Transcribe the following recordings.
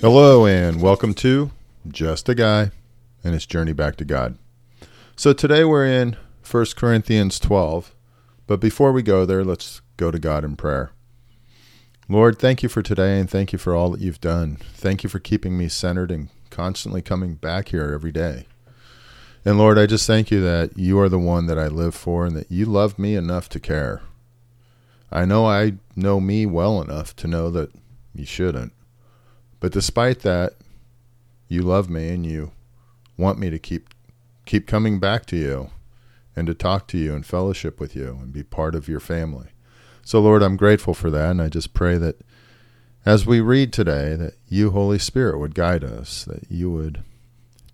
Hello, and welcome to Just a Guy and his Journey Back to God. So today we're in 1 Corinthians 12, but before we go there, let's go to God in prayer. Lord, thank you for today and thank you for all that you've done. Thank you for keeping me centered and constantly coming back here every day. And Lord, I just thank you that you are the one that I live for and that you love me enough to care. I know I know me well enough to know that you shouldn't. But despite that, you love me and you want me to keep keep coming back to you and to talk to you and fellowship with you and be part of your family. So Lord, I'm grateful for that and I just pray that as we read today that you Holy Spirit would guide us, that you would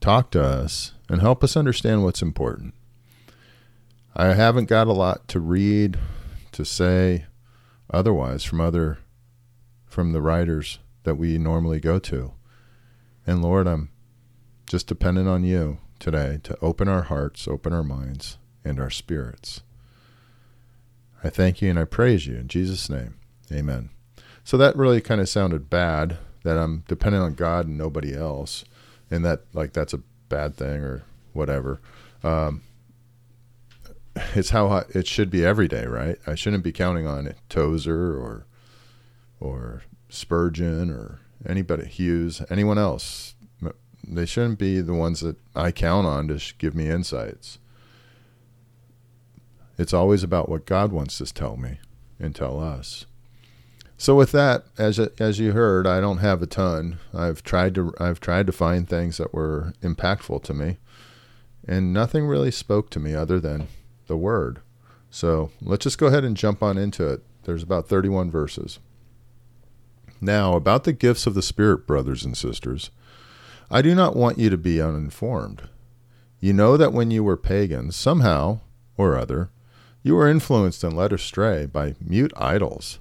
talk to us and help us understand what's important. I haven't got a lot to read, to say otherwise from other from the writers that we normally go to. And Lord, I'm just dependent on you today to open our hearts, open our minds, and our spirits. I thank you and I praise you in Jesus' name. Amen. So that really kind of sounded bad that I'm dependent on God and nobody else, and that like that's a bad thing or whatever. Um, it's how it should be every day, right? I shouldn't be counting on Tozer or or Spurgeon or anybody, Hughes, anyone else. They shouldn't be the ones that I count on to give me insights. It's always about what God wants to tell me and tell us. So with that, as as you heard, I don't have a ton. I've tried to I've tried to find things that were impactful to me, and nothing really spoke to me other than the word. So let's just go ahead and jump on into it. There's about 31 verses. Now, about the gifts of the Spirit, brothers and sisters, I do not want you to be uninformed. You know that when you were pagans, somehow or other, you were influenced and led astray by mute idols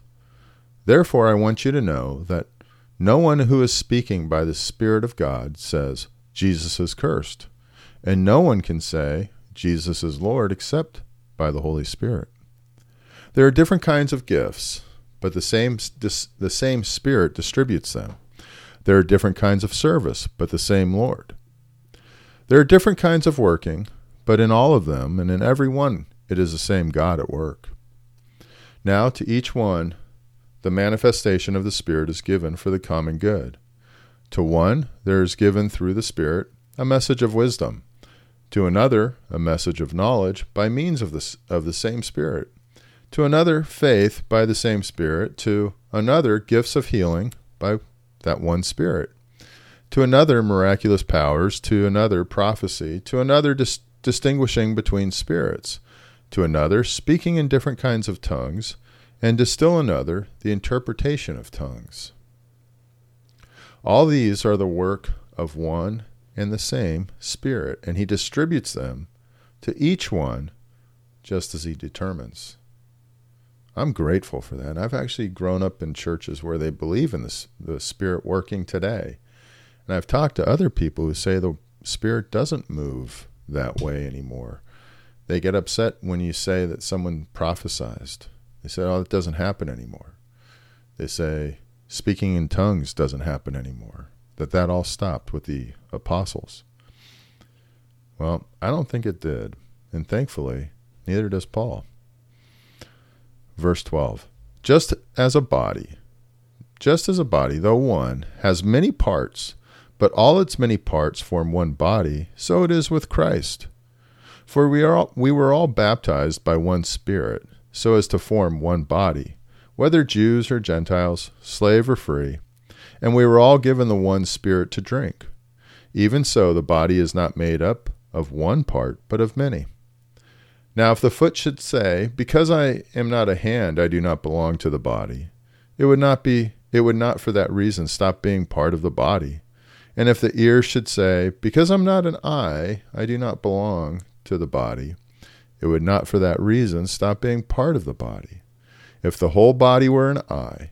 Therefore, I want you to know that no one who is speaking by the Spirit of God says, Jesus is cursed. And no one can say, Jesus is Lord, except by the Holy Spirit. There are different kinds of gifts, but the same, the same Spirit distributes them. There are different kinds of service, but the same Lord. There are different kinds of working, but in all of them and in every one it is the same God at work. Now to each one the manifestation of the Spirit is given for the common good. To one, there is given through the Spirit a message of wisdom, to another, a message of knowledge by means of the, of the same Spirit, to another, faith by the same Spirit, to another, gifts of healing by that one Spirit, to another, miraculous powers, to another, prophecy, to another, dis- distinguishing between spirits, to another, speaking in different kinds of tongues and to still another, the interpretation of tongues. All these are the work of one and the same Spirit, and He distributes them to each one just as He determines. I'm grateful for that. I've actually grown up in churches where they believe in this, the Spirit working today. And I've talked to other people who say the Spirit doesn't move that way anymore. They get upset when you say that someone prophesized they say, oh, it doesn't happen anymore. They say, speaking in tongues doesn't happen anymore. That that all stopped with the apostles. Well, I don't think it did. And thankfully, neither does Paul. Verse 12 Just as a body, just as a body, though one, has many parts, but all its many parts form one body, so it is with Christ. For we, are all, we were all baptized by one Spirit so as to form one body, whether Jews or Gentiles, slave or free, and we were all given the one Spirit to drink. Even so, the body is not made up of one part, but of many. Now, if the foot should say, Because I am not a hand, I do not belong to the body, it would not be it would not for that reason stop being part of the body. And if the ear should say, Because I'm not an eye, I do not belong to the body, it would not for that reason stop being part of the body. If the whole body were an eye,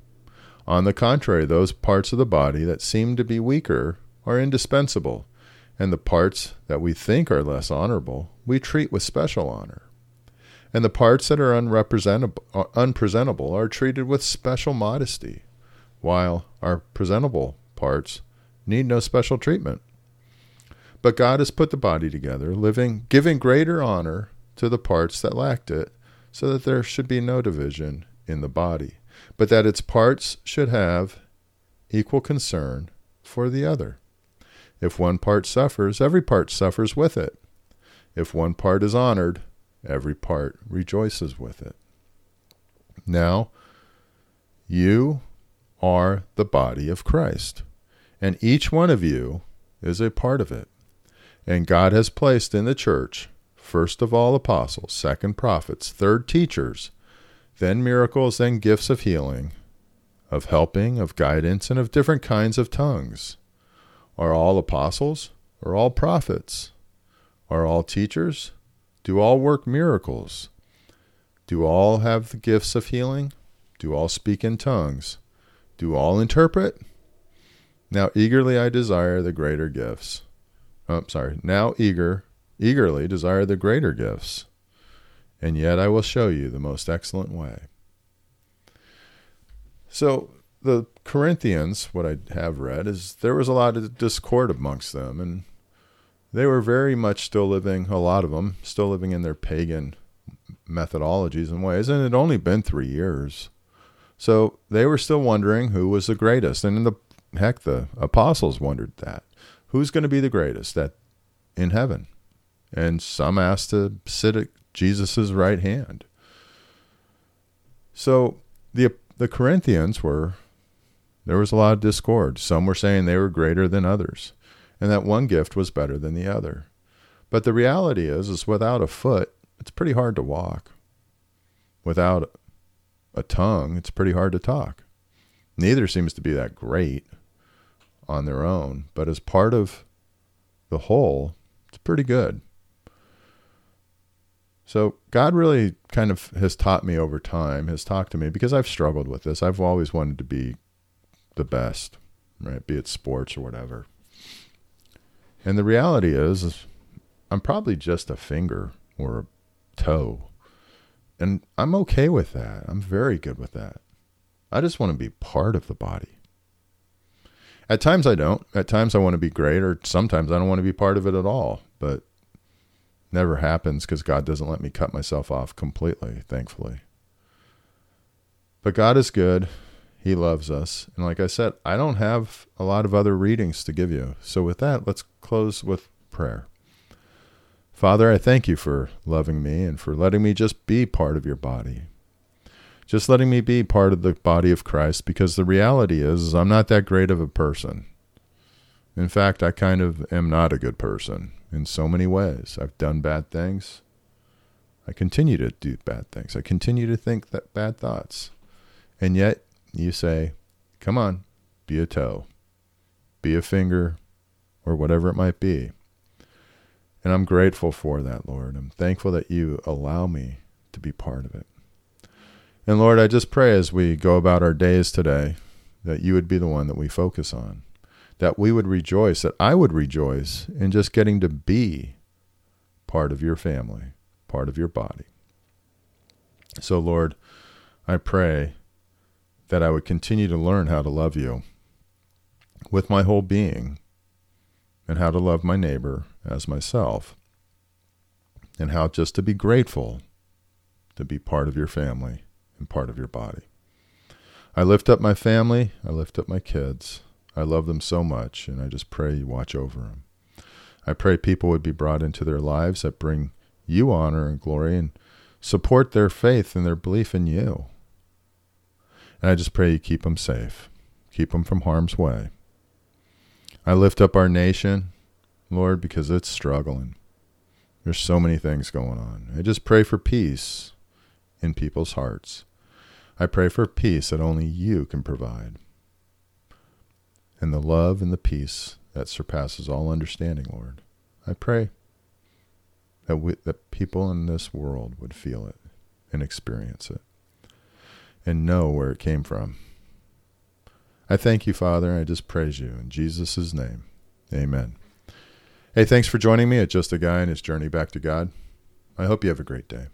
On the contrary, those parts of the body that seem to be weaker are indispensable, and the parts that we think are less honorable we treat with special honor. And the parts that are unrepresentable, unpresentable are treated with special modesty, while our presentable parts need no special treatment. But God has put the body together, living, giving greater honor to the parts that lacked it, so that there should be no division in the body, but that its parts should have equal concern for the other. If one part suffers, every part suffers with it. If one part is honored, every part rejoices with it. Now, you are the body of Christ, and each one of you is a part of it. And God has placed in the church, first of all apostles, second prophets, third teachers, then miracles, then gifts of healing, of helping, of guidance, and of different kinds of tongues. Are all apostles? Are all prophets? Are all teachers? Do all work miracles? Do all have the gifts of healing? Do all speak in tongues? Do all interpret? Now eagerly I desire the greater gifts. Oh, sorry. Now eager, eagerly desire the greater gifts. And yet I will show you the most excellent way. So the Corinthians, what I have read, is there was a lot of discord amongst them, and they were very much still living, a lot of them, still living in their pagan methodologies and ways, and it had only been three years. So they were still wondering who was the greatest. And in the heck, the apostles wondered that. Who's going to be the greatest at, in heaven? And some asked to sit at Jesus' right hand. So the the Corinthians were there was a lot of discord. Some were saying they were greater than others and that one gift was better than the other. But the reality is, is without a foot, it's pretty hard to walk. Without a tongue, it's pretty hard to talk. Neither seems to be that great on their own, but as part of the whole, it's pretty good. So God really kind of has taught me over time, has talked to me because I've struggled with this. I've always wanted to be the best, right? Be it sports or whatever. And the reality is, is I'm probably just a finger or a toe. And I'm okay with that. I'm very good with that. I just want to be part of the body. At times I don't. At times I want to be great, or sometimes I don't want to be part of it at all. But never happens because God doesn't let me cut myself off completely, thankfully. But God is good. He loves us. And like I said, I don't have a lot of other readings to give you. So with that, let's close with prayer. Father, I thank you for loving me and for letting me just be part of your body. Just letting me be part of the body of Christ because the reality is, is I'm not that great of a person. In fact, I kind of am not a good person in so many ways. I've done bad things. I continue to do bad things. I continue to think that bad thoughts. And yet you say, come on, be a toe, be a finger, or whatever it might be. And I'm grateful for that, Lord. I'm thankful that you allow me to be part of it. And Lord, I just pray as we go about our days today that you would be the one that we focus on, that we would rejoice, that I would rejoice in just getting to be part of your family, part of your body. So, Lord, I pray that I would continue to learn how to love you with my whole being and how to love my neighbor as myself and how just to be grateful to be part of your family and part of your body. I lift up my family. I lift up my kids. I love them so much, and I just pray you watch over them. I pray people would be brought into their lives that bring you honor and glory and support their faith and their belief in you. And I just pray you keep them safe, keep them from harm's way. I lift up our nation, Lord, because it's struggling. There's so many things going on. I just pray for peace in people's hearts. I pray for peace that only you can provide, and the love and the peace that surpasses all understanding, Lord. I pray that, we, that people in this world would feel it and experience it and know where it came from. I thank you, Father. I just praise you in Jesus' name. Amen. Hey, thanks for joining me at Just a Guy and His Journey Back to God. I hope you have a great day.